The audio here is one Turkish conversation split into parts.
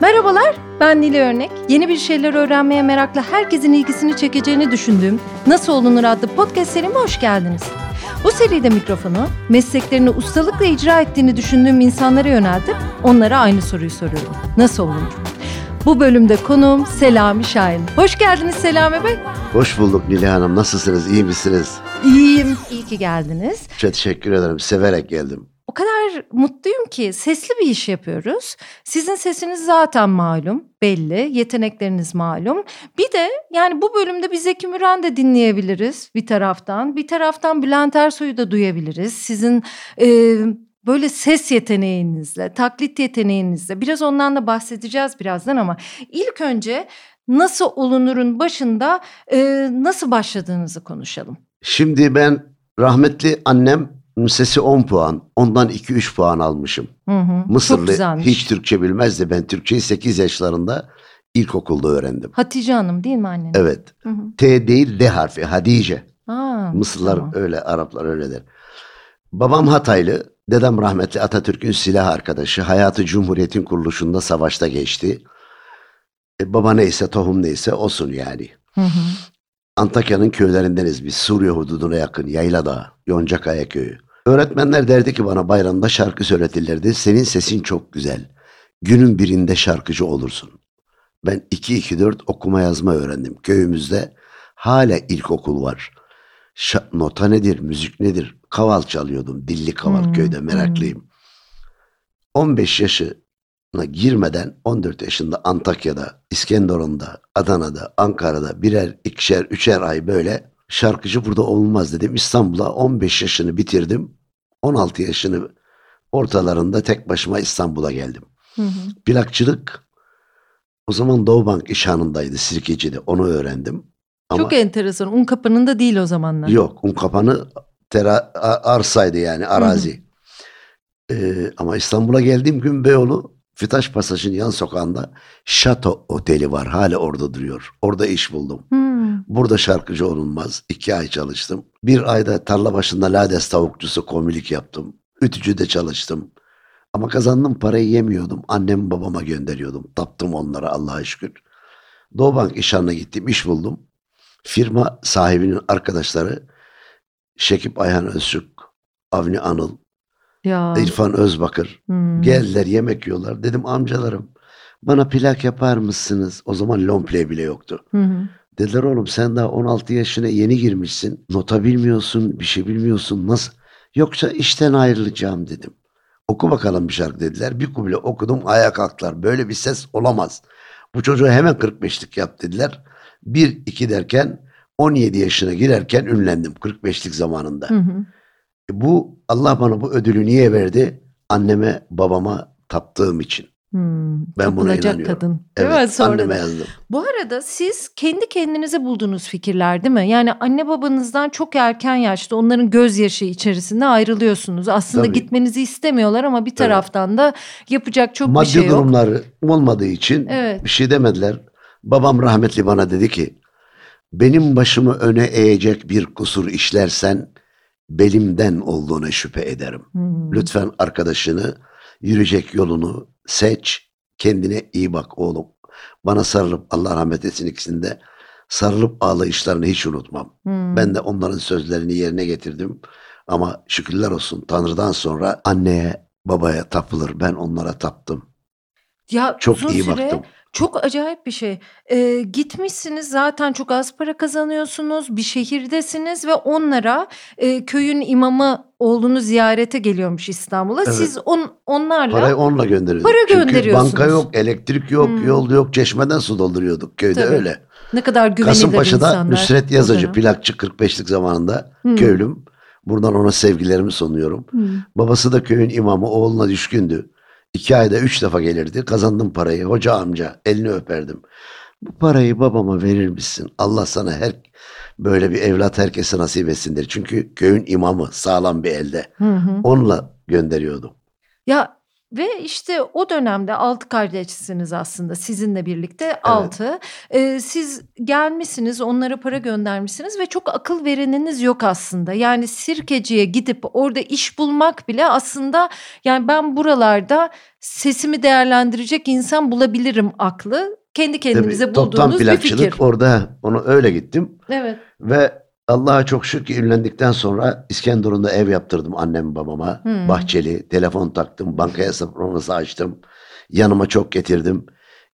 Merhabalar, ben Nile Örnek. Yeni bir şeyler öğrenmeye meraklı herkesin ilgisini çekeceğini düşündüğüm Nasıl Olunur adlı podcast serime hoş geldiniz. Bu seride mikrofonu mesleklerini ustalıkla icra ettiğini düşündüğüm insanlara yöneltip onlara aynı soruyu soruyorum. Nasıl olunur? Bu bölümde konuğum Selami Şahin. Hoş geldiniz Selami Bey. Hoş bulduk Nilay Hanım. Nasılsınız? İyi misiniz? İyiyim. İyi ki geldiniz. Çok teşekkür ederim. Severek geldim. O kadar mutluyum ki sesli bir iş yapıyoruz. Sizin sesiniz zaten malum, belli, yetenekleriniz malum. Bir de yani bu bölümde bir Zeki Müren de dinleyebiliriz bir taraftan. Bir taraftan Bülent Ersoy'u da duyabiliriz. Sizin e, böyle ses yeteneğinizle, taklit yeteneğinizle biraz ondan da bahsedeceğiz birazdan ama ilk önce nasıl olunurun başında e, nasıl başladığınızı konuşalım. Şimdi ben rahmetli annem sesi 10 puan, ondan 2-3 puan almışım. Hı hı, Mısırlı hiç Türkçe bilmezdi. Ben Türkçeyi 8 yaşlarında ilkokulda öğrendim. Hatice Hanım değil mi annen? Evet. Hı hı. T değil D harfi Hadice. Aa, Mısırlar tamam. öyle, Araplar öyle der. Babam Hataylı, dedem rahmetli Atatürk'ün silah arkadaşı. Hayatı Cumhuriyet'in kuruluşunda savaşta geçti. E, baba neyse, tohum neyse olsun yani. Hı hı. Antakya'nın köylerindeniz biz. Suriye hududuna yakın Yayladağ, Yoncakaya köyü. Öğretmenler derdi ki bana bayramda şarkı söyletirlerdi. Senin sesin çok güzel. Günün birinde şarkıcı olursun. Ben 2-2-4 okuma yazma öğrendim. Köyümüzde hala ilkokul var. Ş- nota nedir, müzik nedir? Kaval çalıyordum. Dilli kaval hmm, köyde meraklıyım. Hmm. 15 yaşına girmeden 14 yaşında Antakya'da, İskenderun'da, Adana'da, Ankara'da birer, ikişer, üçer ay böyle şarkıcı burada olmaz dedim. İstanbul'a 15 yaşını bitirdim. 16 yaşını ortalarında tek başıma İstanbul'a geldim. Hı hı. Plakçılık o zaman Doğubank işhanındaydı Sirkeci'de onu öğrendim. Ama Çok enteresan. Un kapanında değil o zamanlar. Yok un kapanı tera, arsaydı yani arazi. Hı hı. Ee, ama İstanbul'a geldiğim gün Beyoğlu Fitaş Pasaj'ın yan sokağında Şato Oteli var. Hala orada duruyor. Orada iş buldum. Hmm. Burada şarkıcı olunmaz. İki ay çalıştım. Bir ayda tarla başında lades tavukçusu komilik yaptım. Ütücüde çalıştım. Ama kazandığım parayı yemiyordum. Annem babama gönderiyordum. Taptım onlara Allah'a şükür. Doğubank işhanına gittim. iş buldum. Firma sahibinin arkadaşları Şekip Ayhan Özçük, Avni Anıl, ya. İrfan Özbakır. Hmm. Geldiler yemek yiyorlar. Dedim amcalarım bana plak yapar mısınız? O zaman long play bile yoktu. Hı Dediler oğlum sen daha 16 yaşına yeni girmişsin. Nota bilmiyorsun, bir şey bilmiyorsun. Nasıl? Yoksa işten ayrılacağım dedim. Oku bakalım bir şarkı dediler. Bir kuble okudum ayağa kalktılar. Böyle bir ses olamaz. Bu çocuğu hemen 45'lik yap dediler. Bir iki derken 17 yaşına girerken ünlendim 45'lik zamanında. Hı hı. E, bu Allah bana bu ödülü niye verdi? Anneme babama taptığım için. Hmm, ben buna inanıyorum. kadın. Değil evet, mi? Sonra anneme da. yazdım. Bu arada siz kendi kendinize bulduğunuz fikirler değil mi? Yani anne babanızdan çok erken yaşta onların gözyaşı içerisinde ayrılıyorsunuz. Aslında Tabii. gitmenizi istemiyorlar ama bir taraftan evet. da yapacak çok Maddi bir şey yok. Maddi durumları olmadığı için evet. bir şey demediler. Babam rahmetli bana dedi ki benim başımı öne eğecek bir kusur işlersen belimden olduğuna şüphe ederim. Hmm. Lütfen arkadaşını yürüyecek yolunu seç. Kendine iyi bak oğlum. Bana sarılıp Allah rahmet etsin ikisinde sarılıp ağlayışlarını hiç unutmam. Hmm. Ben de onların sözlerini yerine getirdim. Ama şükürler olsun Tanrı'dan sonra anneye babaya tapılır. Ben onlara taptım. Ya Çok iyi süre baktım. Çok acayip bir şey. Eee, gitmişsiniz zaten çok az para kazanıyorsunuz, bir şehirdesiniz ve onlara, eee, köyün imamı oğlunu ziyarete geliyormuş İstanbul'a. Evet. Siz on onlarla Parayı onunla gönderiyoruz. para Çünkü banka yok, elektrik yok, Hımm. yol yok. Çeşmeden su dolduruyorduk köyde Tabii. öyle. Ne kadar güvenilir Kasımpaşa'da insanlar Nusret Yazıcı plakçı 45'lik zamanında Hımm. köylüm. Buradan ona sevgilerimi sunuyorum. Hımm. Babası da köyün imamı, oğluna düşkündü. İki ayda üç defa gelirdi. Kazandım parayı. Hoca amca elini öperdim. Bu parayı babama verir misin? Allah sana her böyle bir evlat herkese nasip etsindir. Çünkü köyün imamı sağlam bir elde. Hı hı. Onunla gönderiyordum. Ya Ve işte o dönemde altı kardeşsiniz aslında sizinle birlikte altı. Ee, siz gelmişsiniz onlara para göndermişsiniz ve çok akıl vereniniz yok aslında. Yani sirkeciye gidip orada iş bulmak bile aslında yani ben buralarda sesimi değerlendirecek insan bulabilirim aklı. Kendi kendinize Tabii, toptan bulduğunuz bir plakçılık fikir. orada onu öyle gittim Evet. ve Allah'a çok şükür ki ünlendikten sonra İskenderun'da ev yaptırdım annem babama. Hmm. Bahçeli, telefon taktım, banka hesaplaması açtım. Yanıma çok getirdim.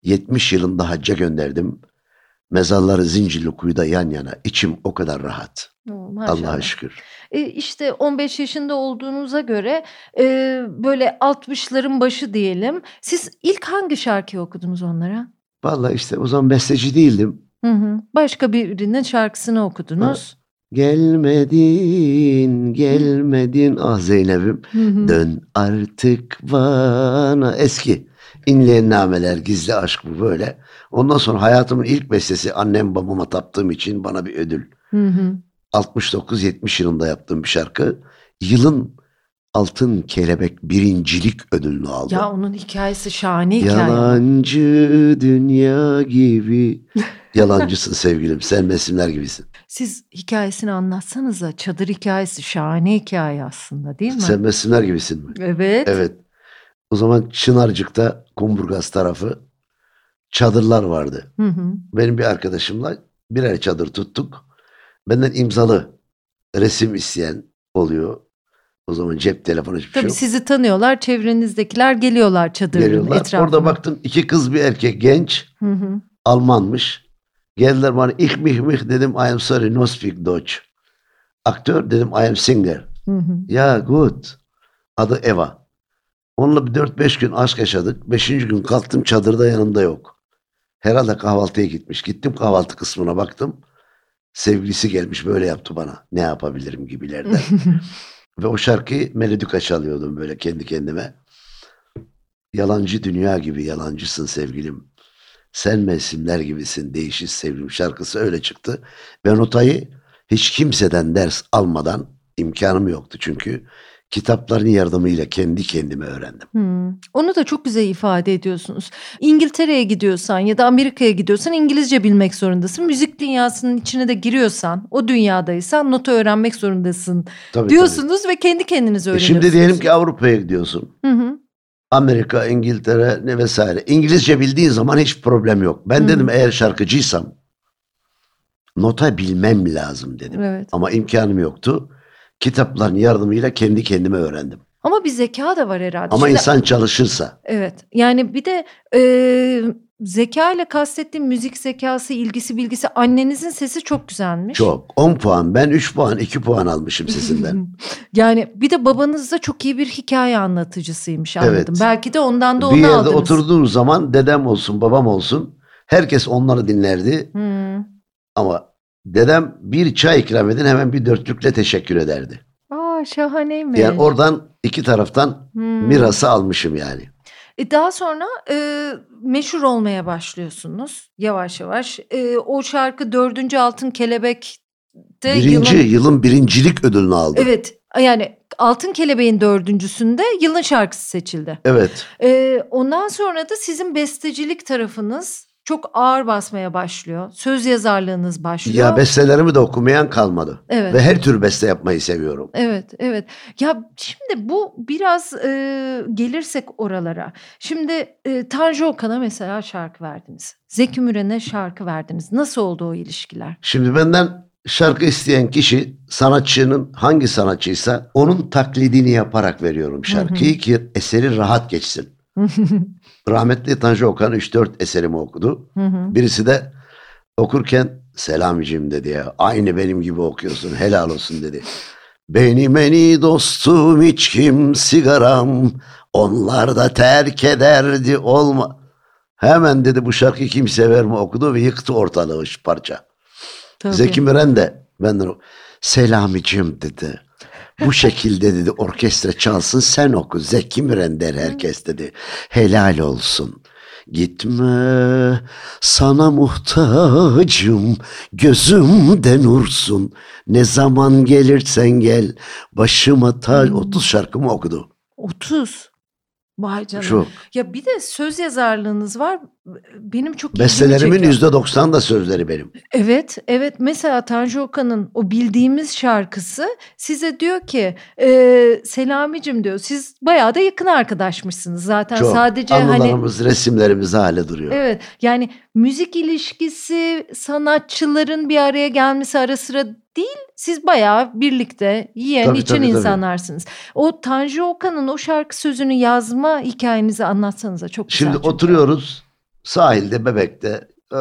70 yılında hacca gönderdim. Mezarları Zincirlikuyu'da yan yana. İçim o kadar rahat. Allah'a şükür. E, işte 15 yaşında olduğunuza göre e, böyle 60'ların başı diyelim. Siz ilk hangi şarkıyı okudunuz onlara? Vallahi işte o zaman besteci değildim. Hı hı. Başka birinin şarkısını okudunuz. Gelmedin, gelmedin ah Zeynep'im. Hı hı. Dön artık bana. Eski. İnleyen nameler, gizli aşk bu böyle. Ondan sonra hayatımın ilk bestesi annem babama taptığım için bana bir ödül. Hı hı. 69-70 yılında yaptığım bir şarkı. Yılın Altın Kelebek birincilik ödülünü aldı. Ya onun hikayesi şahane hikaye. Yalancı dünya gibi. Yalancısın sevgilim. Sen mevsimler gibisin. Siz hikayesini anlatsanıza. Çadır hikayesi şahane hikaye aslında değil mi? Sen mevsimler gibisin mi? Evet. Evet. O zaman Çınarcık'ta Kumburgaz tarafı çadırlar vardı. Hı hı. Benim bir arkadaşımla birer çadır tuttuk. Benden imzalı resim isteyen oluyor. O zaman cep telefonu hiçbir şey Tabii yok. sizi tanıyorlar. Çevrenizdekiler geliyorlar çadırın Geliyorlar. etrafına. Orada baktım iki kız bir erkek genç. Hı hı. Almanmış. Geldiler bana ich mich mich dedim I am sorry no speak Deutsch. Aktör dedim I am singer. Hı hı. Ya good. Adı Eva. Onunla bir 4-5 gün aşk yaşadık. Beşinci gün kalktım çadırda yanında yok. Herhalde kahvaltıya gitmiş. Gittim kahvaltı kısmına baktım. Sevgilisi gelmiş böyle yaptı bana. Ne yapabilirim gibilerden. Ve o şarkıyı Melodika çalıyordum böyle kendi kendime. Yalancı dünya gibi yalancısın sevgilim. Sen mevsimler gibisin değişiz sevgilim şarkısı öyle çıktı. Ve notayı hiç kimseden ders almadan imkanım yoktu çünkü kitapların yardımıyla kendi kendime öğrendim. Hmm. Onu da çok güzel ifade ediyorsunuz. İngiltere'ye gidiyorsan ya da Amerika'ya gidiyorsan İngilizce bilmek zorundasın. Müzik dünyasının içine de giriyorsan, o dünyadaysan nota öğrenmek zorundasın Tabii, diyorsunuz ve kendi kendinize tabii. E öğreniyorsunuz. şimdi diyelim ki Avrupa'ya gidiyorsun. Hı hı. Amerika, İngiltere ne vesaire. İngilizce bildiğin zaman hiç problem yok. Ben Hı. dedim eğer şarkıcıysam nota bilmem lazım dedim. Evet. Ama imkanım yoktu. Kitapların yardımıyla kendi kendime öğrendim. Ama bir zeka da var herhalde. Ama Şimdi- insan çalışırsa Evet. Yani bir de e, zeka ile kastettiğim müzik zekası, ilgisi, bilgisi annenizin sesi çok güzelmiş. çok. 10 puan ben 3 puan 2 puan almışım sesinden. yani bir de babanız da çok iyi bir hikaye anlatıcısıymış anladım. Evet. Belki de ondan da onu bir yerde aldınız. oturduğum zaman dedem olsun babam olsun herkes onları dinlerdi. Hmm. Ama dedem bir çay ikram edin hemen bir dörtlükle teşekkür ederdi. Aa şahaneymiş. Yani oradan iki taraftan Hmm. mirası almışım yani. E, daha sonra e, meşhur olmaya başlıyorsunuz yavaş yavaş. E, o şarkı dördüncü Altın Kelebek'te Birinci yılın... yılın birincilik ödülünü aldı. Evet yani Altın Kelebek'in dördüncüsünde yılın şarkısı seçildi. Evet. E, ondan sonra da sizin bestecilik tarafınız çok ağır basmaya başlıyor. Söz yazarlığınız başlıyor. Ya bestelerimi de okumayan kalmadı. Evet. Ve her tür beste yapmayı seviyorum. Evet, evet. Ya şimdi bu biraz e, gelirsek oralara. Şimdi e, Tanju Okan'a mesela şarkı verdiniz. Zeki Müren'e şarkı verdiniz. Nasıl oldu o ilişkiler? Şimdi benden şarkı isteyen kişi sanatçının hangi sanatçıysa onun taklidini yaparak veriyorum şarkıyı ki eseri rahat geçsin. Rahmetli Tanju Okan 3-4 eserimi okudu. Hı hı. Birisi de okurken selamicim dedi ya aynı benim gibi okuyorsun helal olsun dedi. Benim eni dostum içkim sigaram onlar da terk ederdi olma. Hemen dedi bu şarkıyı kim sever mi okudu ve yıktı ortalığı üç parça. Tabii. Zeki Müren de benden selamicim dedi. Bu şekilde dedi orkestra çalsın sen oku. Zeki Müren herkes dedi. Helal olsun. Gitme sana muhtacım gözümde nursun. Ne zaman gelirsen gel başıma. Hmm. 30 şarkımı okudu. 30. Vay canına. Çok. Ya bir de söz yazarlığınız var. Benim çok Bestelerimin yüzde doksan da sözleri benim. Evet, evet. Mesela Tanju Okan'ın o bildiğimiz şarkısı size diyor ki e, Selamicim diyor. Siz bayağı da yakın arkadaşmışsınız zaten. Çok. Sadece hani Anılarımız, resimlerimiz hala duruyor. evet yani müzik ilişkisi sanatçıların bir araya gelmesi ara sıra değil. Siz bayağı birlikte yiyen Tabii, içen tabii, tabii. insanlarsınız. O Tanju Okan'ın o şarkı sözünü yazma hikayenizi anlatsanıza çok güzel. Şimdi çünkü. oturuyoruz sahilde, bebekte, e,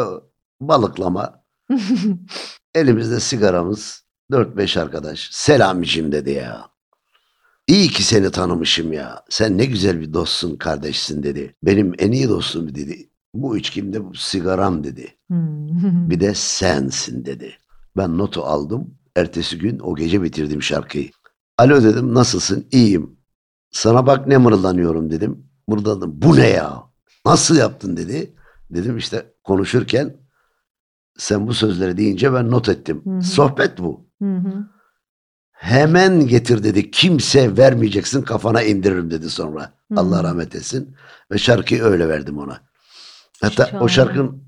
balıklama. Elimizde sigaramız. 4-5 arkadaş. Selamicim dedi ya. İyi ki seni tanımışım ya. Sen ne güzel bir dostsun, kardeşsin dedi. Benim en iyi dostum dedi. Bu içkimde bu sigaram dedi. Hmm. Bir de sensin dedi. Ben notu aldım. Ertesi gün o gece bitirdim şarkıyı. Alo dedim nasılsın? İyiyim. Sana bak ne mırıldanıyorum dedim. Mırıldandım. Bu ne ya? Nasıl yaptın dedi. Dedim işte konuşurken sen bu sözleri deyince ben not ettim. Hı hı. Sohbet bu. Hı hı. Hemen getir dedi. Kimse vermeyeceksin kafana indiririm dedi sonra. Hı. Allah rahmet etsin. Ve şarkıyı öyle verdim ona. Hatta Şahane. o şarkının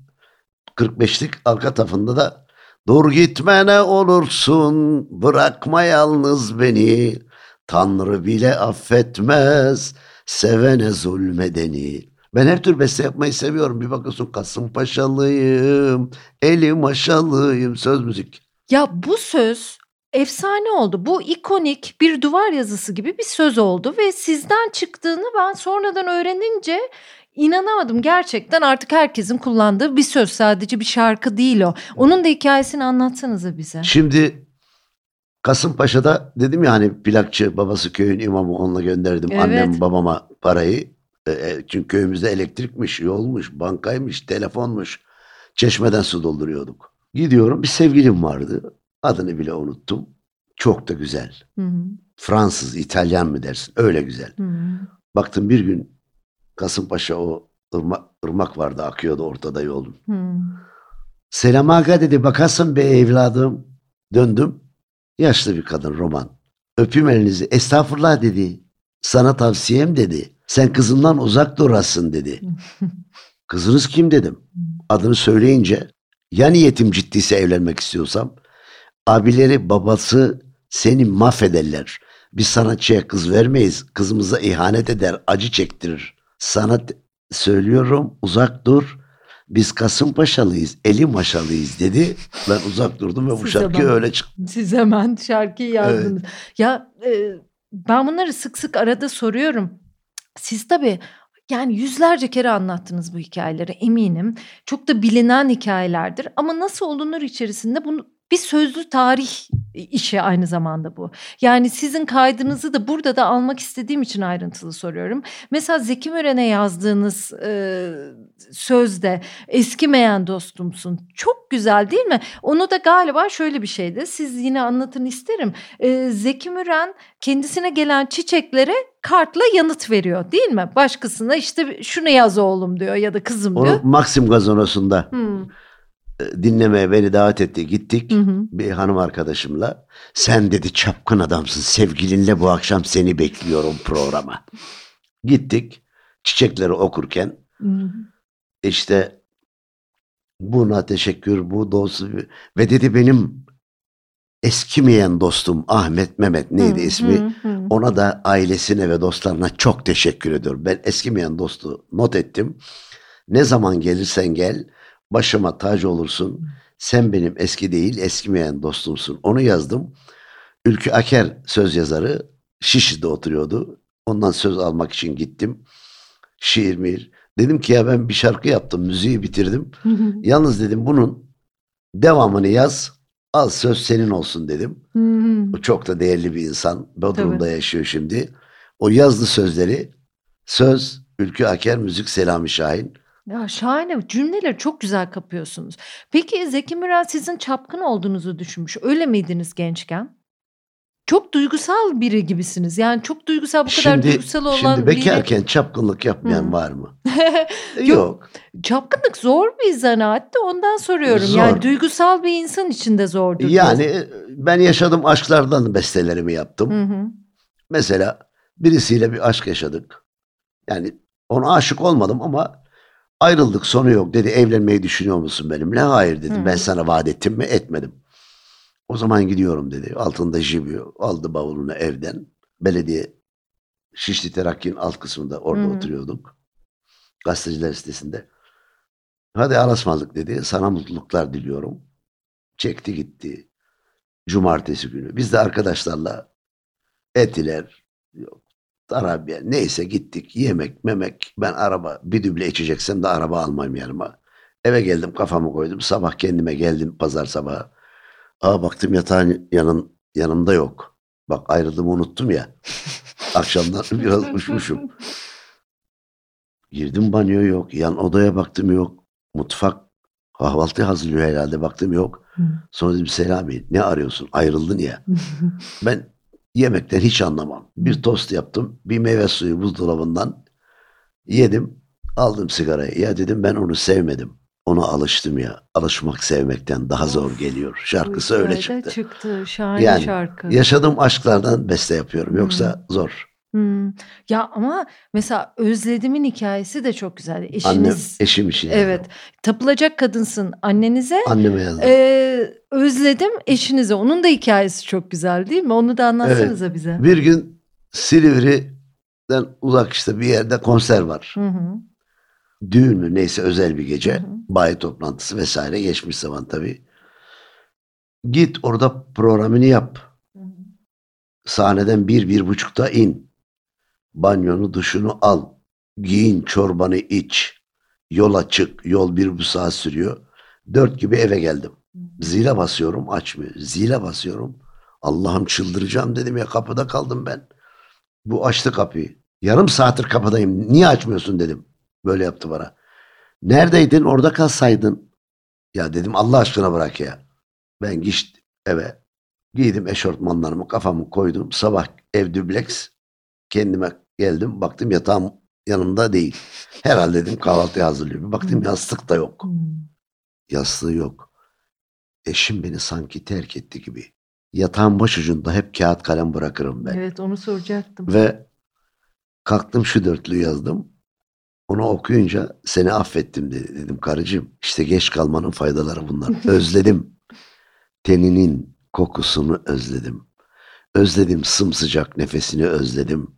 45'lik arka tarafında da Dur gitme ne olursun bırakma yalnız beni Tanrı bile affetmez sevene zulmedeni. Ben her tür beste yapmayı seviyorum. Bir bakıyorsun Kasımpaşalıyım, elim aşalıyım söz müzik. Ya bu söz efsane oldu. Bu ikonik bir duvar yazısı gibi bir söz oldu ve sizden çıktığını ben sonradan öğrenince inanamadım. Gerçekten artık herkesin kullandığı bir söz. Sadece bir şarkı değil o. Onun da hikayesini anlatsanıza bize. Şimdi Kasımpaşa'da dedim ya hani plakçı babası köyün imamı onunla gönderdim Evet. annem babama parayı. E, e, çünkü köyümüzde elektrikmiş, yolmuş, bankaymış, telefonmuş. Çeşmeden su dolduruyorduk. Gidiyorum bir sevgilim vardı. Adını bile unuttum. Çok da güzel. Hı hı, Fransız, İtalyan mı dersin? Öyle güzel. hı hı. Baktım bir gün Kasımpaşa o ırmak, ırmak vardı akıyordu ortada yolun. Hı. Selam Aga dedi bakasın be evladım. Döndüm. Yaşlı bir kadın roman. Öpeyim elinizi. Estağfurullah dedi. Sana tavsiyem dedi. Sen kızımdan uzak durasın dedi. Kızınız kim dedim. Adını söyleyince ya niyetim ciddiyse evlenmek istiyorsam abileri babası seni mahvederler. Biz sanatçıya kız vermeyiz. Kızımıza ihanet eder, acı çektirir. Sana söylüyorum uzak dur. Biz Kasımpaşalıyız, eli maşalıyız dedi. Ben uzak durdum ve bu Siz şarkı öyle çıktı. Siz hemen şarkıyı yazdınız. Ya e, ben bunları sık sık arada soruyorum. Siz tabii yani yüzlerce kere anlattınız bu hikayeleri eminim. Çok da bilinen hikayelerdir ama nasıl olunur içerisinde bunu bir sözlü tarih işi aynı zamanda bu. Yani sizin kaydınızı da burada da almak istediğim için ayrıntılı soruyorum. Mesela Zeki Müren'e yazdığınız e, sözde eskimeyen dostumsun. Çok güzel değil mi? Onu da galiba şöyle bir şeydi. Siz yine anlatın isterim. E, Zeki Müren kendisine gelen çiçeklere kartla yanıt veriyor değil mi? Başkasına işte şunu yaz oğlum diyor ya da kızım diyor. Onu Maxim gazonosunda Hmm. E, dinlemeye beni davet etti. Gittik Hı hı. bir hanım arkadaşımla. Sen dedi çapkın adamsın. Sevgilinle bu akşam seni bekliyorum programa. Gittik. Çiçekleri okurken Hı hı. işte buna teşekkür bu dostu ve dedi benim eskimeyen dostum Ahmet Mehmet neydi Hı, ismi? hı, hı. Ona da ailesine ve dostlarına çok teşekkür ediyorum. Ben eskimeyen dostu not ettim. Ne zaman gelirsen gel başıma tac olursun. Sen benim eski değil eskimeyen dostumsun. Onu yazdım. Ülkü Aker söz yazarı Şişli'de oturuyordu. Ondan söz almak için gittim. Şiir mir. Dedim ki ya ben bir şarkı yaptım. Müziği bitirdim. Hı hı. Yalnız dedim bunun devamını yaz. Al söz senin olsun dedim. O çok da değerli bir insan. Bodrum'da Tabii. yaşıyor şimdi. O yazdı sözleri. Söz Ülkü Aker, müzik Selami Şahin. Ya şahane cümleleri çok güzel kapıyorsunuz. Peki Zeki Müren sizin çapkın olduğunuzu düşünmüş. Öyle miydiniz gençken? Çok duygusal biri gibisiniz. Yani çok duygusal bu kadar Şimdi, duygusal olan şimdi biri. bekarken çapkınlık yapmayan Hı. var mı? Yok. Yok. Çapkınlık zor bir zanaat da ondan soruyorum. Zor. Yani duygusal bir insan için de zordur. Yani e, ben yaşadığım aşklardan bestelerimi yaptım. Hı hı. Mesela birisiyle bir aşk yaşadık. Yani ona aşık olmadım ama ayrıldık sonu yok dedi. Evlenmeyi düşünüyor musun benimle? Hayır dedim. Hı. Ben sana vaat ettim mi? Etmedim. O zaman gidiyorum dedi. Altında jibiyo. Aldı bavulunu evden. Belediye Şişli Terakki'nin alt kısmında orada hı. oturuyorduk. Gazeteciler sitesinde. Hadi alasmalık dedi. Sana mutluluklar diliyorum. Çekti gitti. Cumartesi günü. Biz de arkadaşlarla etiler, yok, Tarabya neyse gittik. Yemek, memek. Ben araba bir düble içeceksem de araba almayayım yanıma. Eve geldim kafamı koydum. Sabah kendime geldim pazar sabahı. Aa baktım yatağın yanın, yanımda yok. Bak ayrıldığımı unuttum ya. Akşamdan biraz uçmuşum. Girdim banyo yok. Yan odaya baktım yok. Mutfak kahvaltı hazırlıyor herhalde baktım yok. Sonra dedim Selami ne arıyorsun? Ayrıldın ya. Ben yemekten hiç anlamam. Bir tost yaptım. Bir meyve suyu buzdolabından yedim. Aldım sigarayı. Ya dedim ben onu sevmedim. Ona alıştım ya. Alışmak sevmekten daha zor geliyor. Şarkısı öyle çıktı. çıktı. Şahane Yani şarkı. Yaşadığım aşklardan beste yapıyorum. Yoksa zor. Hmm. Ya ama mesela Özledim'in hikayesi de çok güzel. Annem, Eşiniz. eşim için Evet. Tapılacak kadınsın annenize. Anneme yazdım. Ee, özledim eşinize. Onun da hikayesi çok güzel değil mi? Onu da anlatsanıza bize. Bir gün Silivri'den uzak işte bir yerde konser var. Hı hı. Düğün mü neyse özel bir gece. Hı hı. Bayi toplantısı vesaire geçmiş zaman tabii. Git orada programını yap. Sahneden bir, bir buçukta in. Banyonu, duşunu al. Giyin, çorbanı iç. Yola çık. Yol bir bu saat sürüyor. Dört gibi eve geldim. Zile basıyorum açmıyor. Zile basıyorum. Allah'ım çıldıracağım dedim ya kapıda kaldım ben. Bu açtı kapıyı. Yarım saattir kapıdayım. Niye açmıyorsun dedim. Böyle yaptı bana. Neredeydin? Orada kalsaydın. Ya dedim Allah aşkına bırak ya. Ben geçtim eve. Giydim eşortmanlarımı kafamı koydum. Sabah ev dübleks. Kendime geldim. Baktım yatağım yanımda değil. Herhalde dedim kahvaltıyı hazırlıyor. Bir baktım yastık da yok. Hmm. Yastığı yok. Eşim beni sanki terk etti gibi. Yatağın başucunda hep kağıt kalem bırakırım ben. Evet onu soracaktım. Ve kalktım şu dörtlüğü yazdım. Onu okuyunca seni affettim dedi. Dedim karıcığım işte geç kalmanın faydaları bunlar. Özledim. Teninin kokusunu özledim. Özledim sımsıcak nefesini özledim.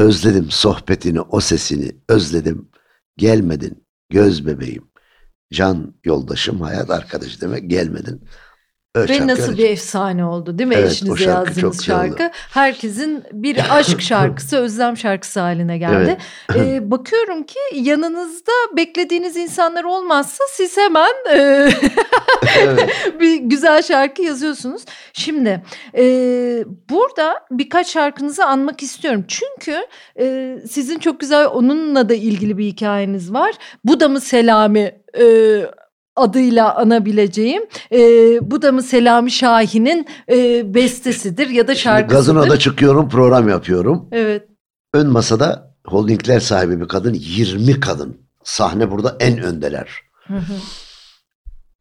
Özledim sohbetini, o sesini özledim. Gelmedin göz bebeğim. Can yoldaşım, hayat arkadaşı demek gelmedin. Öyle Ve nasıl öyle bir efsane oldu değil mi Evet, eşinize şarkı yazdığınız oldu. şarkı? Herkesin bir aşk şarkısı, özlem şarkısı haline geldi. Ee, bakıyorum ki yanınızda beklediğiniz insanlar olmazsa siz hemen e, Evet. bir güzel şarkı yazıyorsunuz. Şimdi e, burada birkaç şarkınızı anmak istiyorum. Çünkü e, sizin çok güzel onunla da ilgili bir hikayeniz var. Bu da mı Selami e, adıyla anabileceğim. E, bu da mı Selami Şahin'in e, bestesidir ya da şarkısıdır. Gazino'da çıkıyorum, program yapıyorum. Evet. Ön masada holdingler sahibi bir kadın, 20 kadın. Sahne burada en öndeler. Hı hı.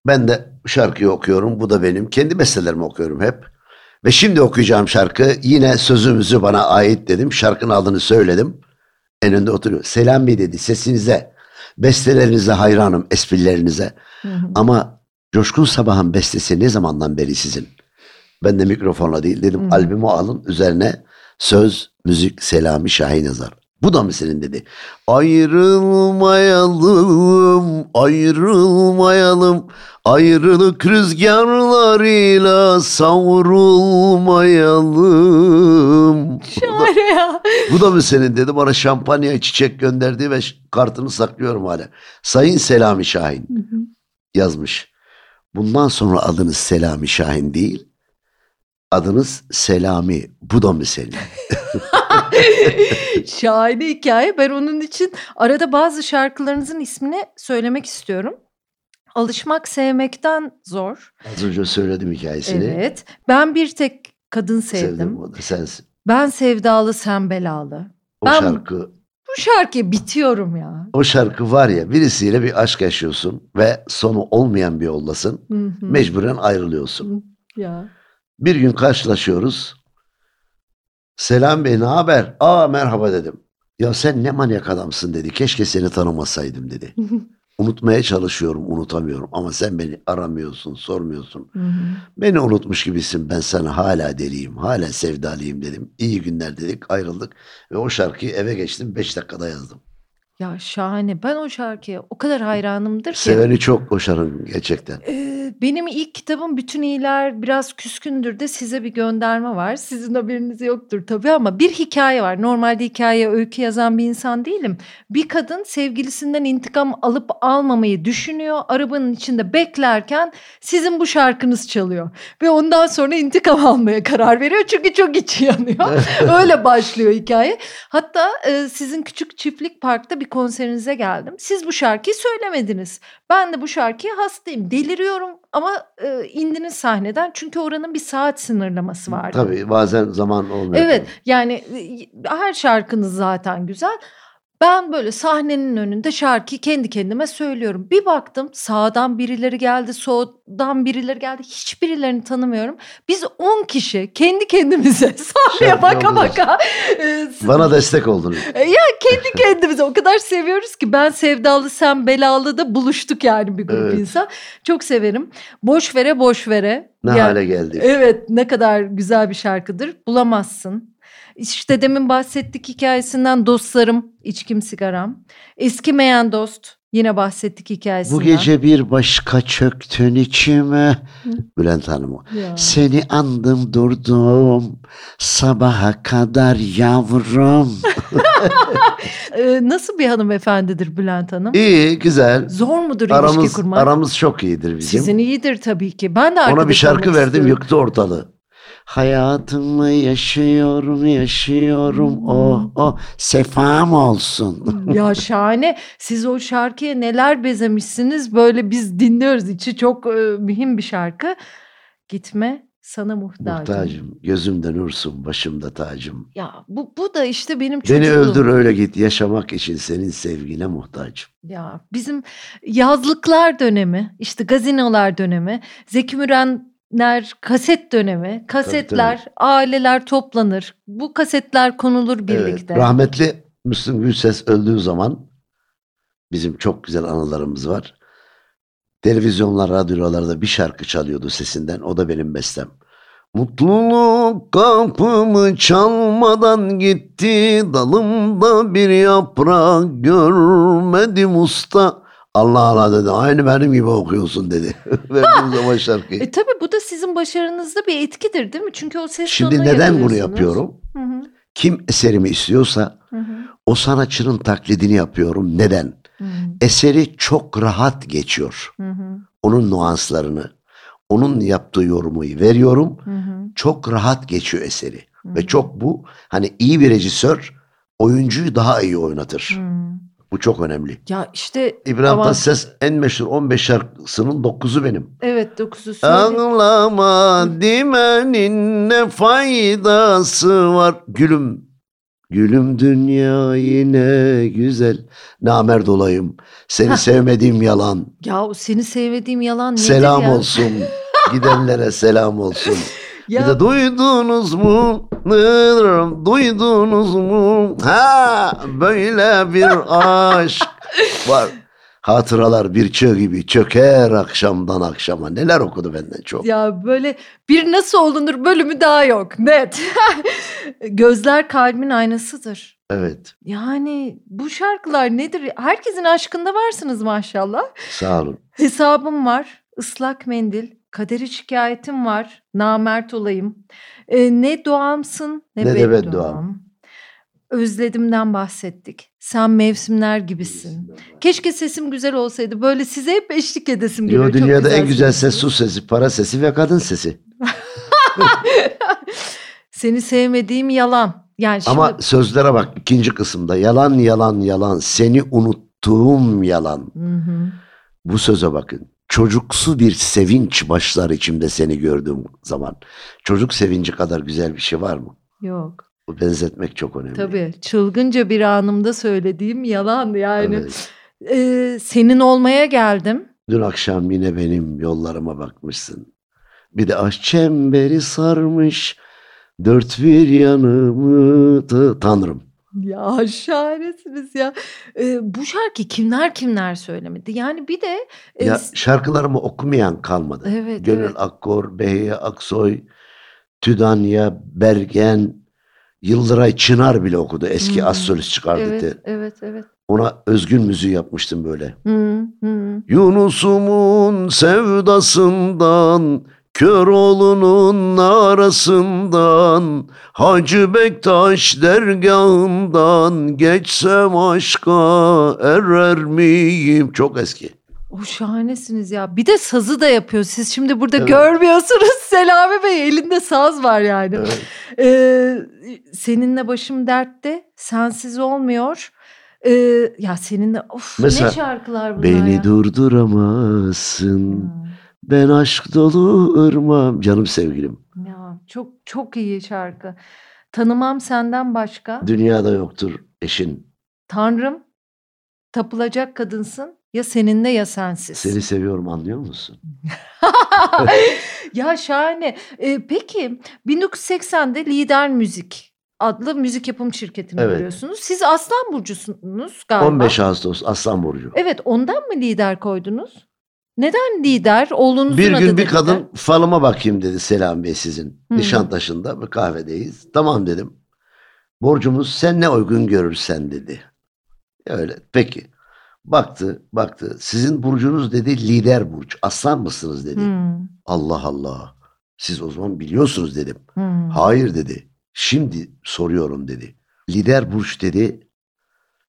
Ben de şarkıyı okuyorum. Bu da benim. Kendi bestelerimi okuyorum hep. Ve şimdi okuyacağım şarkı yine sözümüzü bana ait dedim. Şarkının adını söyledim. En önde oturuyor. Selami dedi sesinize, bestelerinize hayranım, esprilerinize. Hı hı. Ama Coşkun Sabah'ın bestesi ne zamandan beri sizin? Ben de mikrofonla değil dedim Hı. albümü alın üzerine söz, müzik Selami Şahin yazar. Bu da mı senin dedi. Ayrılmayalım, ayrılmayalım. Ayrılık rüzgarlarıyla savrulmayalım. Şahane ya. bu da mı senin dedi. Bana şampanya çiçek gönderdi ve kartını saklıyorum hala. Sayın Selami Şahin Hı hı. yazmış. Bundan sonra adınız Selami Şahin değil. Adınız Selami. Bu da mı senin? Şahane hikaye. Ben onun için arada bazı şarkılarınızın ismini söylemek istiyorum. Alışmak sevmekten zor. Az önce söyledim hikayesini. Evet. Ben bir tek kadın sevdim. Sevdim sensin. Ben sevdalı sen belalı. O Ben- şarkı Bu şarkıya bitiyorum ya. o şarkı var ya birisiyle bir aşk yaşıyorsun ve sonu olmayan bir yoldasın. Hı hı. Mecburen ayrılıyorsun. Ya. Bir gün karşılaşıyoruz. Selam Bey ne haber? Aa merhaba dedim. Ya sen ne manyak adamsın dedi. Keşke seni tanımasaydım dedi. Unutmaya çalışıyorum, unutamıyorum. Ama sen beni aramıyorsun, sormuyorsun. Hı hı. Beni unutmuş gibisin. Ben sana hala deliyim, hala sevdalıyım dedim. İyi günler dedik, ayrıldık. Ve o şarkıyı eve geçtim, 5 dakikada yazdım. Ya şahane. Ben o şarkıya o kadar hayranımdır ki. Seveni çok o şarkının gerçekten. Ee, benim ilk kitabım Bütün İyiler Biraz Küskündür de size bir gönderme var. Sizin haberiniz yoktur tabii ama bir hikaye var. Normalde hikaye öykü yazan bir insan değilim. Bir kadın sevgilisinden intikam alıp almamayı düşünüyor. Arabanın içinde beklerken sizin bu şarkınız çalıyor. Ve ondan sonra intikam almaya karar veriyor. Çünkü çok içi yanıyor. Öyle başlıyor hikaye. Hatta e, sizin küçük çiftlik parkta bir konserinize geldim. Siz bu şarkıyı söylemediniz. Ben de bu şarkıya hastayım. Deliriyorum ama e, indiniz sahneden. Çünkü oranın bir saat sınırlaması vardı. Tabii bazen zaman olmuyor. Evet yani e, her şarkınız zaten güzel. Ben böyle sahnenin önünde şarkıyı kendi kendime söylüyorum. Bir baktım sağdan birileri geldi, soldan birileri geldi. Hiçbirilerini tanımıyorum. Biz 10 kişi kendi kendimize sahneye Şarkı baka baka. e, Bana destek oldunuz. e, Ya kendi kendimize o kadar seviyoruz ki ben sevdalı sen belalı da buluştuk yani bir grup Evet. insan. Çok severim. Boş vere boş vere. Ne Ya- hale geldik. Evet ne kadar güzel bir şarkıdır. Bulamazsın. İşte demin bahsettik hikayesinden dostlarım, içkim sigaram. Eskimeyen dost yine bahsettik hikayesinden. Bu gece bir başka çöktün içime. Bülent Hanım. Ya. Seni andım durdum sabaha kadar yavrum. Ee, nasıl bir hanımefendidir Bülent Hanım? İyi güzel. Zor mudur ilişki Aramız kurmak? aramız çok iyidir bizim. Sizin iyidir tabii ki. Ben de Ona bir şarkı verdim istiyorum. yıktı ortalığı. Hayatımı yaşıyorum yaşıyorum oh oh sefam olsun. Ya şahane. Siz o şarkıya neler bezemişsiniz. Böyle biz dinliyoruz. İçi çok e, mühim bir şarkı. Gitme sana muhtacım. Muhtacım gözümde nursun başımda tacım. Ya bu, bu da işte benim Beni çocukluğum. öldür öyle git yaşamak için senin sevgine muhtacım. Ya bizim yazlıklar dönemi, işte gazinolar dönemi, Zeki Mürenler kaset dönemi, kasetler, aileler toplanır. Bu kasetler konulur birlikte. Evet, rahmetli Müslüm Gülses öldüğü zaman bizim çok güzel anılarımız var. Televizyonlar, radyolarda bir şarkı çalıyordu sesinden. O da benim bestem. Mutluluk kapımı çalmadan gitti Dalımda bir yaprak görmedim usta Allah Allah dedi aynı benim gibi okuyorsun dedi. Verdiğim zaman şarkıyı. E tabii bu da sizin başarınızda bir etkidir değil mi? Çünkü o ses Şimdi neden bunu yapıyorum? Hı hı, Kim eserimi istiyorsa hı hı, o sanatçının taklidini yapıyorum. Neden? hı hı, Eseri çok rahat geçiyor. hı hı, Onun nuanslarını, onun yaptığı yorumu veriyorum. hı hı, Çok rahat geçiyor eseri. hı Ve hı, çok bu hani iyi bir rejisör oyuncuyu daha iyi oynatır. hı. Bu çok önemli. Ya işte İbrahim Ama- Tatlıses en meşhur 15 şarkısının 9'u benim. evet dokuzu söyle. Ağlama dimenin ne faydası var. Gülüm, gülüm dünya yine güzel. Namert olayım. Seni sevmediğim yalan. Ya seni sevmediğim yalan nedir Selam ya? olsun. Gidenlere selam olsun. Ya Bir de duydunuz mu? Duydunuz mu? Ha böyle bir aşk var. Hatıralar bir çığ gibi çöker akşamdan akşama. Neler okudu benden çok. Ya böyle bir nasıl olunur bölümü daha yok net. Gözler kalbin aynasıdır. Evet Yani bu şarkılar nedir? Herkesin aşkında varsınız maşallah. sağ olun. Hesabım var, ıslak mendil, kaderi şikayetim var, namert olayım. Ee, ne doğamsın ne, Ne de bedduam. bedduam. Özledimden bahsettik. Sen mevsimler gibisin. Keşke sesim güzel olsaydı. Böyle size hep eşlik edesim geliyor. Yo, dünyada en güzel ses su sesi, para sesi ve kadın sesi. Seni sevmediğim yalan. Yani şimdi Ama sözlere bak ikinci kısımda yalan yalan yalan seni unuttuğum yalan. Hı hı. Bu söze bakın. Çocuksu bir sevinç başlar içimde seni gördüğüm zaman. Çocuk sevinci kadar güzel bir şey var mı? yok. Bu benzetmek çok önemli. Tabii çılgınca bir anımda söylediğim yalan yani. Evet. Ee, senin olmaya geldim. Dün akşam yine benim yollarıma bakmışsın. Bir de aşk çemberi sarmış dört bir yanımı tanrım. Ya şahanesiniz ya. Eee, bu şarkıyı kimler kimler söylemedi. Yani bir de, eee, Ya şarkılarımı okumayan kalmadı. Evet, Gönül evet. Akkor, Behiye Aksoy, Tüdanya, Bergen, Yıldıray Çınar bile okudu. Eski az Hımm. solist çıkardı Evet, de. evet, evet. Ona özgün müziği yapmıştım böyle. Hı hı. Yunus'umun sevdasından, Köroğlu'nun arasından, Hacı Bektaş dergahından geçsem aşka erer miyim? Çok eski. O şahanesiniz ya. Bir de sazı da yapıyor. Siz şimdi burada Evet. görmüyorsunuz. Selami Bey elinde saz var yani. Evet. Eee, seninle başım dertte, sensiz olmuyor. Eee, ya seninle of Mesela, ne şarkılar bunlar Beni ya. durduramazsın. Hımm. Ben aşk dolu ırmağım. Canım sevgilim. Ya çok çok iyi şarkı. Tanımam senden başka. Dünyada yoktur eşin. Tanrım, tapılacak kadınsın. Ya seninle ya sensiz. Seni seviyorum anlıyor musun? ya şahane. Eee, peki 1980'de Lider Müzik adlı müzik yapım şirketini Evet. kuruyorsunuz. Siz Aslan burcusunuz galiba. 15 Ağustos Aslan Burcu. Evet, ondan mı lider koydunuz? Neden lider? Oğlunuzun Bir adı gün bir lider. kadın falıma bakayım dedi Selam Bey sizin. Hı. Nişantaşı'nda bir kahvedeyiz. Tamam dedim. Borcumuz sen ne uygun görürsen dedi. Öyle peki. Baktı baktı. Sizin burcunuz dedi lider burç. Aslan mısınız dedi. Hmm, Allah Allah. Siz o zaman biliyorsunuz dedim. hmm. Hayır dedi. Şimdi soruyorum dedi. Lider burç dedi.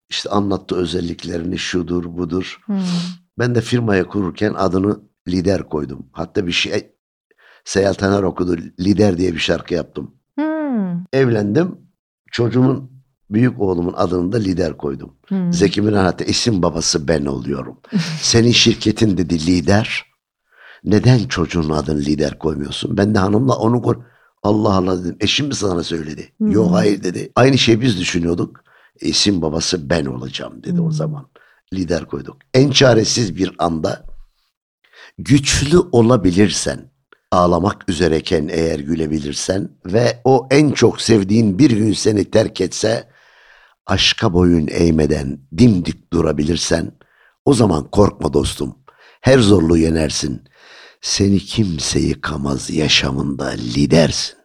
İşte anlattı özelliklerini şudur budur. Hmm. Ben de firmayı kururken adını lider koydum. Hatta bir şey Seyal Taner okudu. Lider diye bir şarkı yaptım. Hmm. Evlendim. Çocuğumun büyük oğlumun adını da lider koydum. Hmm. Zeki Müren hatta isim babası ben oluyorum. Senin şirketin dedi lider. Neden çocuğun adını lider koymuyorsun? Ben de hanımla onu koy. Allah Allah dedim. Eşim mi sana söyledi? Hı. Yok hayır dedi. Aynı şeyi biz düşünüyorduk. İsim babası ben olacağım dedi o Hı. zaman. Lider koyduk. En çaresiz bir anda güçlü olabilirsen, ağlamak üzereyken eğer gülebilirsen ve o en çok sevdiğin bir gün seni terk etse, aşka boyun eğmeden dimdik durabilirsen, o zaman korkma dostum. Her zorluğu yenersin. Seni kimse yıkamaz yaşamında lidersin.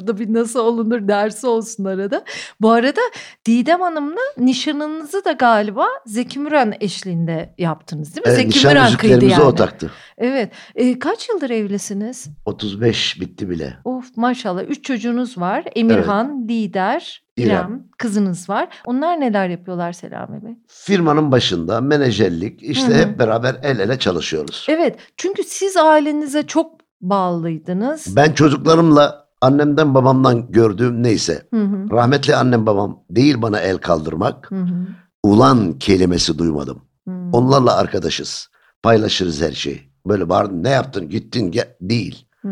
Bu da bir nasıl olunur dersi olsun arada. Bu arada Didem Hanım'la nişanınızı da galiba Zeki Müren eşliğinde yaptınız değil mi? Evet, Zeki nişan Müren kıydı yani. o taktı. Evet. Ee, kaç yıldır evlisiniz? 35 bitti bile. Of maşallah. Üç çocuğunuz var. Emirhan, Lider, İrem. İrem. Kızınız var. Onlar neler yapıyorlar Selami Bey? Firmanın başında menajerlik işte Hı hı. hep beraber el ele çalışıyoruz. Evet. Çünkü siz ailenize çok bağlıydınız. Ben çocuklarımla annemden babamdan gördüğüm neyse Hı hı. rahmetli annem babam değil bana el kaldırmak Hı hı. ulan kelimesi duymadım. Hı. Onlarla arkadaşız. Paylaşırız her şeyi. Böyle bağırdın ne yaptın gittin gel değil. Hı.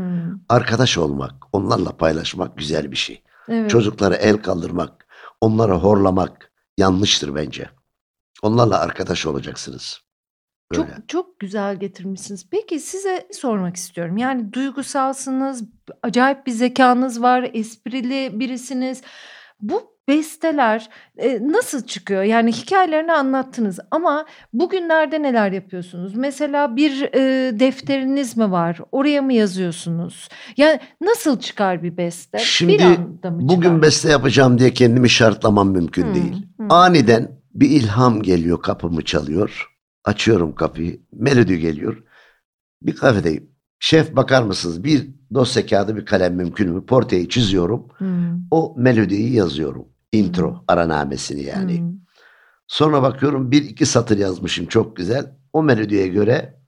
Arkadaş olmak, onlarla paylaşmak güzel bir şey. Evet. Çocuklara el kaldırmak, onları horlamak yanlıştır bence. Onlarla arkadaş olacaksınız. Böyle. Çok çok güzel getirmişsiniz. Peki size sormak istiyorum. Yani duygusalsınız, acayip bir zekanız var, esprili birisiniz. Bu besteler e, nasıl çıkıyor? Yani hikayelerini anlattınız ama bugünlerde neler yapıyorsunuz? Mesela bir e, defteriniz mi var? Oraya mı yazıyorsunuz? Yani nasıl çıkar bir beste? Şimdi bir anda mı Bugün çıkar? beste yapacağım diye kendimi şartlamam mümkün Hı, değil. hı. Aniden bir ilham geliyor kapımı çalıyor. Açıyorum kapıyı. Melodi geliyor. Bir kafedeyim. Şef bakar mısınız? Bir dosya kağıdı bir kalem mümkün mü? Porteyi çiziyorum. Hı, O melodiyi yazıyorum. Intro, Hı. aranamesini yani. hı. Sonra bakıyorum bir iki satır yazmışım çok güzel. O melodiye göre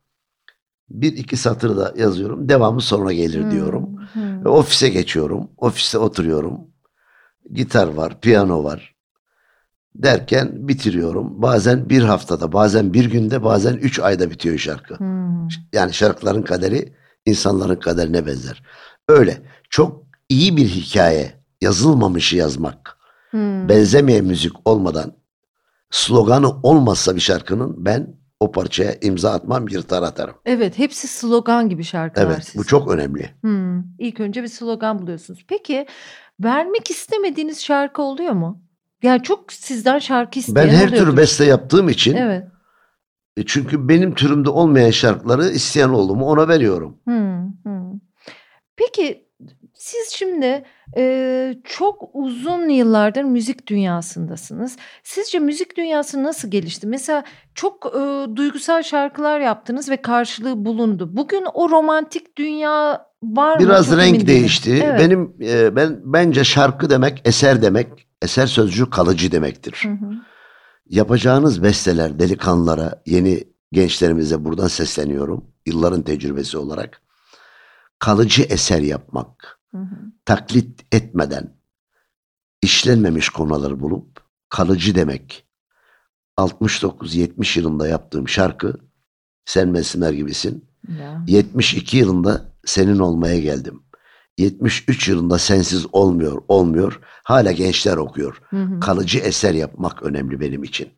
bir iki satır da yazıyorum. Devamı sonra gelir Hı, diyorum. Ve ofise geçiyorum. Ofiste oturuyorum. Gitar var, piyano var. Derken bitiriyorum. Bazen bir haftada, bazen bir günde, bazen üç ayda bitiyor şarkı. Hı. Yani şarkıların kaderi insanların kaderine benzer. Öyle. Çok iyi bir hikaye, yazılmamışı yazmak, Hı. benzemeyen müzik olmadan, sloganı olmazsa bir şarkının ben o parçaya imza atmam, yırtar atarım. Evet, hepsi slogan gibi şarkılar Evet, bu sizin. çok önemli. Hımm. İlk önce bir slogan buluyorsunuz. Peki, vermek istemediğiniz şarkı oluyor mu? Yani çok sizden şarkı isteyen Ben her tür beste yaptığım için Evet. e, çünkü benim türümde olmayan şarkıları isteyen oldu mu ona veriyorum. Hı, hı. Peki siz şimdi e, çok uzun yıllardır müzik dünyasındasınız. Sizce müzik dünyası nasıl gelişti? Mesela çok e, duygusal şarkılar yaptınız ve karşılığı bulundu. Bugün o romantik dünya var mı? Biraz Çok emin renk değişti. Evet. Benim e, ben bence şarkı demek eser demek. Eser sözcüğü kalıcı demektir. Hı hı. Yapacağınız besteler delikanlılara, yeni gençlerimize buradan sesleniyorum. Yılların tecrübesi olarak. Kalıcı eser yapmak, Hı hı. taklit etmeden işlenmemiş konuları bulup kalıcı demek. 69-70 yılında yaptığım şarkı Sen Mevsimler gibisin. Ya. 72 yılında senin olmaya geldim. 73 yılında sensiz olmuyor, olmuyor. Hala gençler okuyor. Hı hı. Kalıcı eser yapmak önemli benim için.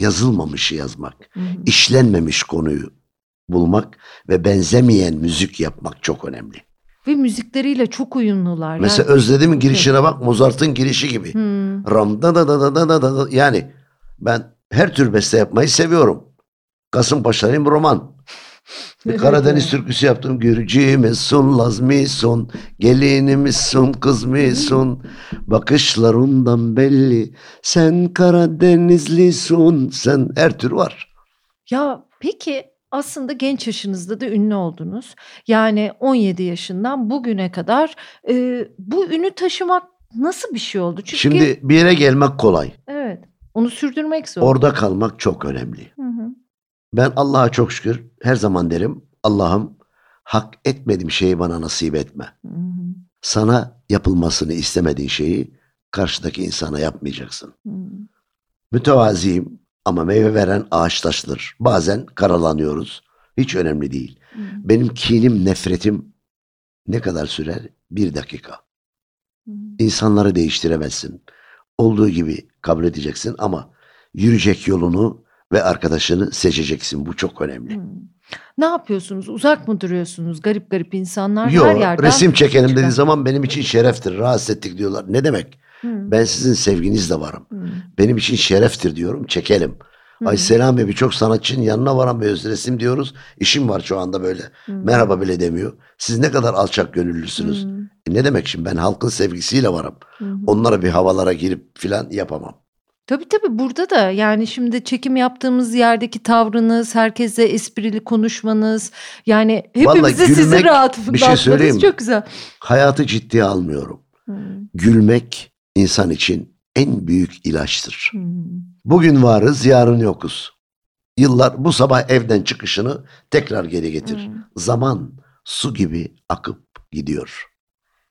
Yazılmamışı yazmak, hı hı. işlenmemiş konuyu bulmak ve benzemeyen müzik yapmak çok önemli. Ve müzikleriyle çok uyumlular. Mesela yani, Özledim'in girişine bak Mozart'ın girişi gibi. Hmm. Ramda da da da da da da yani ben her tür beste yapmayı seviyorum. Kasım Kasımpaşa'nın roman. Evet Karadeniz ya. türküsü yaptım. Gürcümüzsun, Lazmısun, gelinimizsun, kız mısın? Bakışlarından belli. Sen Karadenizlisun. Sen her tür var. Ya peki aslında genç yaşınızda da ünlü oldunuz. Yani 17 yaşından bugüne kadar e, bu ünü taşımak nasıl bir şey oldu? Çünkü Şimdi bir yere gelmek kolay. evet onu sürdürmek zor. Orada kalmak çok önemli. Hı hı. Ben Allah'a çok şükür her zaman derim. Allah'ım hak etmediğim şeyi bana nasip etme. Hı hı. Sana yapılmasını istemediğin şeyi karşıdaki insana yapmayacaksın. Hı. Mütevaziyim ama meyve veren ağaç taşılır. Bazen karalanıyoruz. Hiç önemli değil. Hı. Benim kinim, nefretim ne kadar sürer? Bir dakika. Hı. İnsanları değiştiremezsin. Olduğu gibi kabul edeceksin ama yürüyecek yolunu ve arkadaşını seçeceksin. Bu çok önemli. Hı. Ne yapıyorsunuz? Uzak mı duruyorsunuz? Garip garip insanlar her Yok yerden. resim çekelim dediği zaman benim için şereftir. Rahatsız ettik diyorlar. Ne demek? Hı. Ben sizin sevginizle varım. Hı. Benim için şereftir diyorum. Çekelim. Hı. Ay Selami birçok sanatçının yanına varamıyoruz resim diyoruz. İşim var şu anda böyle. Hı. Merhaba bile demiyor. Siz ne kadar alçak gönüllüsünüz. Hı. E ne demek şimdi ben halkın sevgisiyle varım. Hı. Onlara bir havalara girip filan yapamam. Tabii tabii burada da yani şimdi çekim yaptığımız yerdeki tavrınız, herkese esprili konuşmanız yani hepimizi gülmek, rahat bir şey söyleyeyim? Çok güzel. Hayatı ciddiye almıyorum. Hı, Gülmek insan için en büyük ilaçtır. hı, Bugün varız, yarın yokuz. Yıllar bu sabah evden çıkışını tekrar geri getir. hı. Zaman su gibi akıp gidiyor.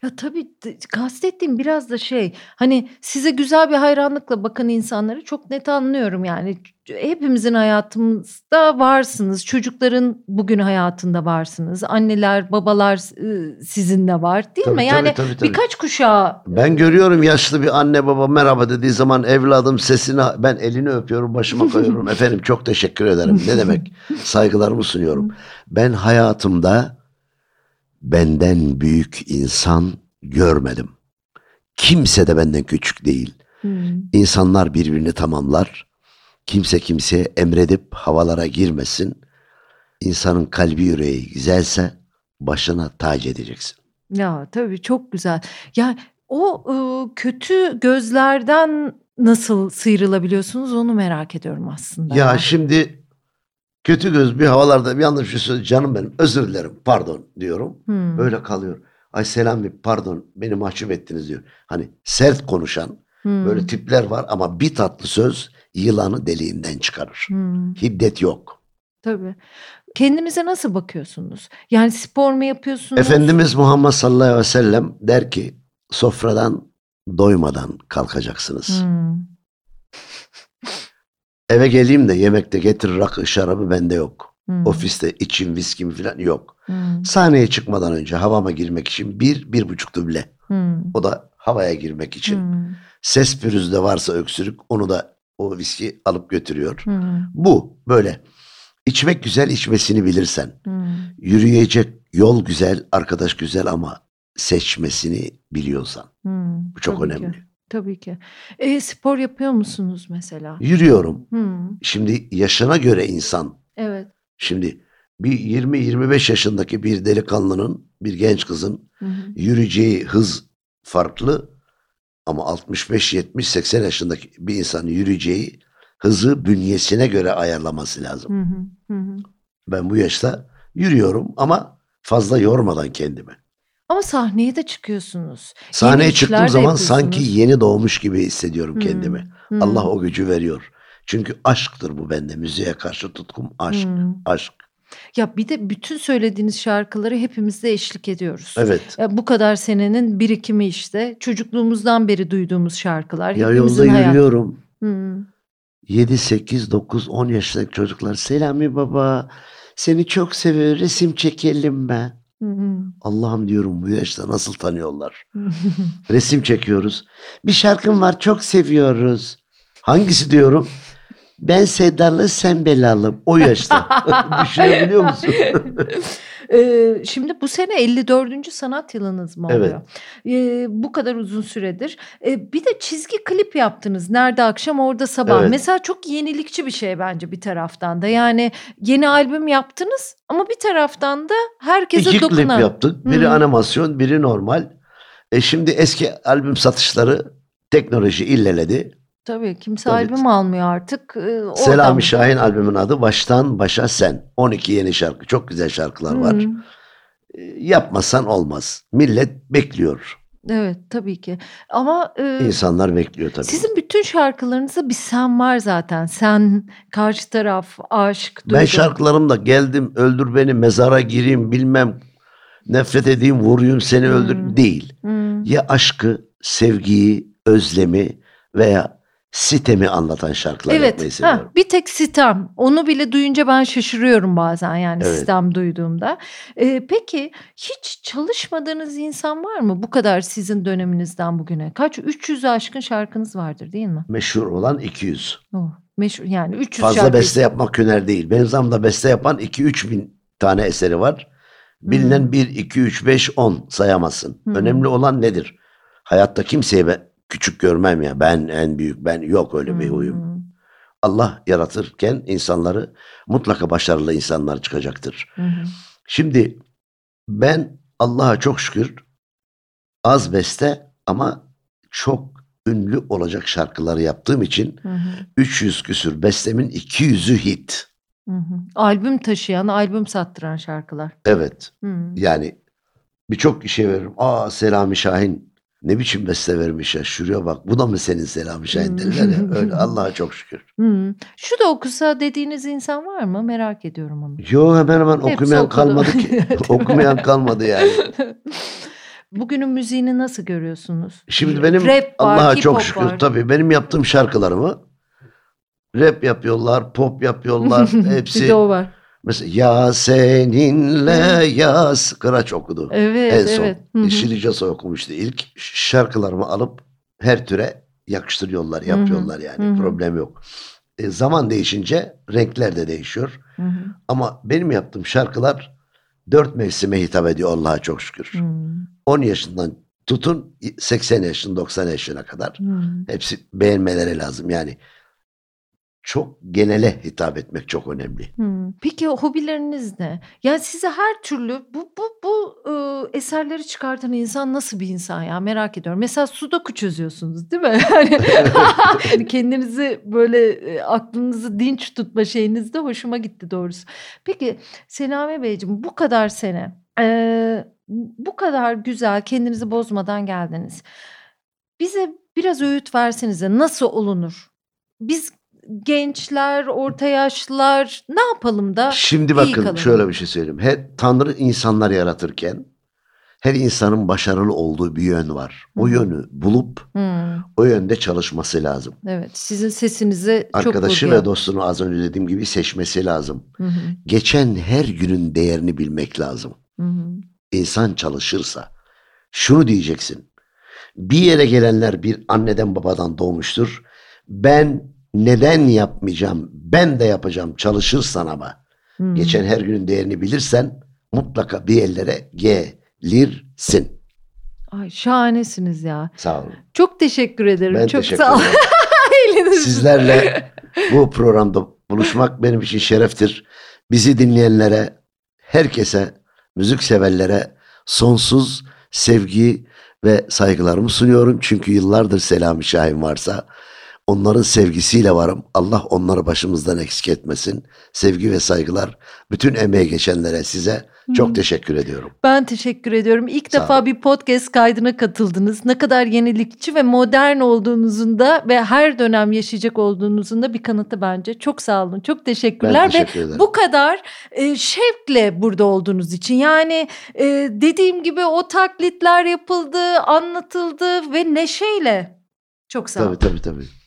Ya tabii kastettiğim biraz da şey hani size güzel bir hayranlıkla bakan insanları çok net anlıyorum yani hepimizin hayatımızda varsınız çocukların bugün hayatında varsınız anneler babalar e, sizinle var değil Tabii, mi tabii, yani tabii, tabii. birkaç kuşağı Ben görüyorum yaşlı bir anne baba merhaba dediği zaman evladım sesini ben elini öpüyorum başıma koyuyorum. Efendim çok teşekkür ederim. Ne demek? Saygılarımı sunuyorum. Ben hayatımda benden büyük insan görmedim. Kimse de benden küçük değil. Hı, İnsanlar birbirini tamamlar. Kimse kimseye emredip havalara girmesin. İnsanın kalbi yüreği güzelse başına tac edeceksin. Ya tabii çok güzel. Ya o e, kötü gözlerden nasıl sıyrılabiliyorsunuz onu merak ediyorum aslında. Ya ben. şimdi kötü göz bir havalarda bir yanlış bir şey canım benim özür dilerim pardon diyorum. Hmm. Böyle kalıyor. Ay Selami pardon beni mahcup ettiniz diyor. Hani sert konuşan Hmm. böyle tipler var ama bir tatlı söz yılanı deliğinden çıkarır. Hmm. Hiddet yok. Tabii. Kendinize nasıl bakıyorsunuz? Yani spor mu yapıyorsunuz? Efendimiz Muhammed sallallahu aleyhi ve sellem der ki sofradan doymadan kalkacaksınız. Hmm. Eve geleyim de yemekte getir rakı şarabı bende yok. Hmm. Ofiste içim viski falan yok. Hmm. Sahneye çıkmadan önce havama girmek için bir, bir buçuk duble. Hmm. O da havaya girmek için. Hmm. Ses pürüzde varsa öksürük onu da o viski alıp götürüyor. Hmm. Bu böyle. İçmek güzel içmesini bilirsen. Hmm. Yürüyecek yol güzel, arkadaş güzel ama seçmesini biliyorsan. Hmm. Bu çok Tabii ki. Tabii ki. E, spor yapıyor musunuz mesela? Yürüyorum. Hmm, Şimdi yaşına göre insan. evet. Şimdi bir 20-25 yaşındaki bir delikanlının, bir genç kızın Hı hı. yürüyeceği hız farklı ama 65 70 80 yaşındaki bir insanın yürüyeceği hızı bünyesine göre ayarlaması lazım. Hı hı, hı hı. Ben bu yaşta yürüyorum ama fazla yormadan kendimi. Ama sahneye de çıkıyorsunuz. Sahneye işler çıktığım zaman sanki yeni doğmuş gibi hissediyorum kendimi. Hı hı. Allah o gücü veriyor. Çünkü aşktır bu bende. Müziğe karşı tutkum aşk. Hı. Aşk. Ya bir de bütün söylediğiniz şarkıları hepimiz de eşlik ediyoruz. Evet. Ya bu kadar senenin birikimi işte. Çocukluğumuzdan beri duyduğumuz şarkılar. Ya yolda hayat- yürüyorum. Hı. 7, 8, 9, 10 yaşındaki çocuklar. Selami baba seni çok seviyor. Resim çekelim be. Hı hı. Allah'ım diyorum bu yaşta nasıl tanıyorlar. Resim çekiyoruz. Bir şarkım var çok seviyoruz. Hangisi diyorum? Ben Sedarlı sen Belalı. O yaşta. Düşünebiliyor musun? Şimdi bu sene 54. sanat yılınız mı Evet. oluyor? Ee, bu kadar uzun süredir. Ee, bir de çizgi klip yaptınız. Nerede akşam orada sabah. Evet. Mesela çok yenilikçi bir şey bence bir taraftan da. Yani yeni albüm yaptınız ama bir taraftan da herkese İki klip dokunan. yaptık. Biri Hı. animasyon, biri normal. E şimdi eski albüm satışları teknoloji illeledi. Tabii kimse Evet. albüm almıyor artık. Ee, Selami Şahin albümün adı Baştan Başa Sen. 12 yeni şarkı. Çok güzel şarkılar var. Hı. E, Yapmasan olmaz. Millet bekliyor. Evet tabii ki. Ama e, İnsanlar bekliyor tabii. sizin bütün şarkılarınızda bir sen var zaten. Sen, karşı taraf, aşk, Ben duygu. şarkılarımda geldim öldür beni mezara gireyim bilmem nefret edeyim vurayım seni Hmm. öldür değil. Hı. Ya aşkı, sevgiyi, özlemi veya sitemi anlatan şarkılar yapmayı Evet. seviyorum. Ha, bir tek sitem. Onu bile duyunca ben şaşırıyorum bazen yani Evet. sitem duyduğumda. Ee, peki hiç çalışmadığınız insan var mı bu kadar sizin döneminizden bugüne? Kaç 300'ü aşkın şarkınız vardır değil mi? Meşhur olan 200. Oh, meşhur yani 300 Fazla şarkı. beste yapmak hüner değil. Benim zamanımda beste yapan 2-3 bin tane eseri var. Bilinen Hmm. 1, 2, 3, 5, 10 sayamazsın. Hmm. Önemli olan nedir? Hayatta kimseye küçük görmem ya. Ben en büyük, ben yok öyle bir Hmm. huyum. Allah yaratırken insanları mutlaka başarılı insanlar çıkacaktır. Hı hı. Şimdi ben Allah'a çok şükür az beste ama çok ünlü olacak şarkıları yaptığım için Hı hı. 300 küsür bestemin 200'ü hit. Hı hı. Albüm taşıyan, albüm sattıran şarkılar. Evet. Hı. Yani birçok kişiye veririm. Aa Selami Şahin ne biçim beste vermiş ya. Şuraya bak. Bu da mı senin Selami Şahin Hmm. derler ya. Öyle Allah'a çok şükür. Hı. Şu da okusa dediğiniz insan var mı? Merak ediyorum onu. Yo hemen hemen Hepsi okumayan okudu. kalmadı ki. okumayan kalmadı yani. Bugünün müziğini nasıl görüyorsunuz? Şimdi benim Allah'a çok şükür var. tabii benim yaptığım şarkılarımı rap yapıyorlar, pop yapıyorlar. bir hepsi de o var. Mesela ya seninle yaz Kıraç okudu. Evet, en son. evet. Hı hı. Şili Casa okumuştu ilk. Şarkılarımı alıp her türe yakıştırıyorlar, yapıyorlar yani. hı hı. Problem yok. E, zaman değişince renkler de değişiyor. Hı hı. Ama benim yaptığım şarkılar dört mevsime hitap ediyor Allah'a çok şükür. Hı. 10 yaşından tutun 80 yaşın 90 yaşına kadar. Hı. Hepsi beğenmeleri lazım yani. Çok genele hitap etmek çok önemli. Hı. Peki hobileriniz ne? Yani size her türlü bu bu bu e, eserleri çıkartan insan nasıl bir insan ya merak ediyorum. Mesela sudoku çözüyorsunuz değil mi? Yani yani kendinizi böyle e, aklınızı dinç tutma şeyiniz de hoşuma gitti doğrusu. Peki Selami Beyciğim bu kadar sene e, bu kadar güzel kendinizi bozmadan geldiniz. Bize biraz öğüt versenize nasıl olunur? Biz gençler, orta yaşlılar ne yapalım da Şimdi bakın kalalım? şöyle bir şey söyleyeyim. Her Tanrı insanlar yaratırken her insanın başarılı olduğu bir yön var. O Hı hı. yönü bulup Hmm, o yönde çalışması lazım. evet sizin sesinizi çok Arkadaşı vurgulayan. ve dostunu az önce dediğim gibi seçmesi lazım. Hı hı, Geçen her günün değerini bilmek lazım. hı hı. İnsan çalışırsa şunu diyeceksin. Bir yere gelenler bir anneden babadan doğmuştur. Ben neden yapmayacağım? Ben de yapacağım çalışırsan ama. Hı. Geçen her günün değerini bilirsen mutlaka bir yerlere gelirsin. Ay şahanesiniz ya. Sağ olun. Çok teşekkür ederim. Ben Çok teşekkür sağ olun. Sizlerle bu programda buluşmak benim için şereftir. Bizi dinleyenlere, herkese, müzik severlere sonsuz sevgi ve saygılarımı sunuyorum. Çünkü yıllardır Selami Şahin varsa onların sevgisiyle varım. Allah onları başımızdan eksik etmesin. Sevgi ve saygılar bütün emeğe geçenlere size çok Hı. teşekkür ediyorum. Ben teşekkür ediyorum. İlk Sağ defa olun. bir podcast kaydına katıldınız. Ne kadar yenilikçi ve modern olduğunuzun da ve her dönem yaşayacak olduğunuzun da bir kanıtı bence. Çok sağ olun. Çok teşekkürler Ben ve teşekkür ederim. bu kadar e, şevkle burada olduğunuz için. Yani e, dediğim gibi o taklitler yapıldı, anlatıldı ve neşeyle. Çok sağ olun. Tabii tabii tabii.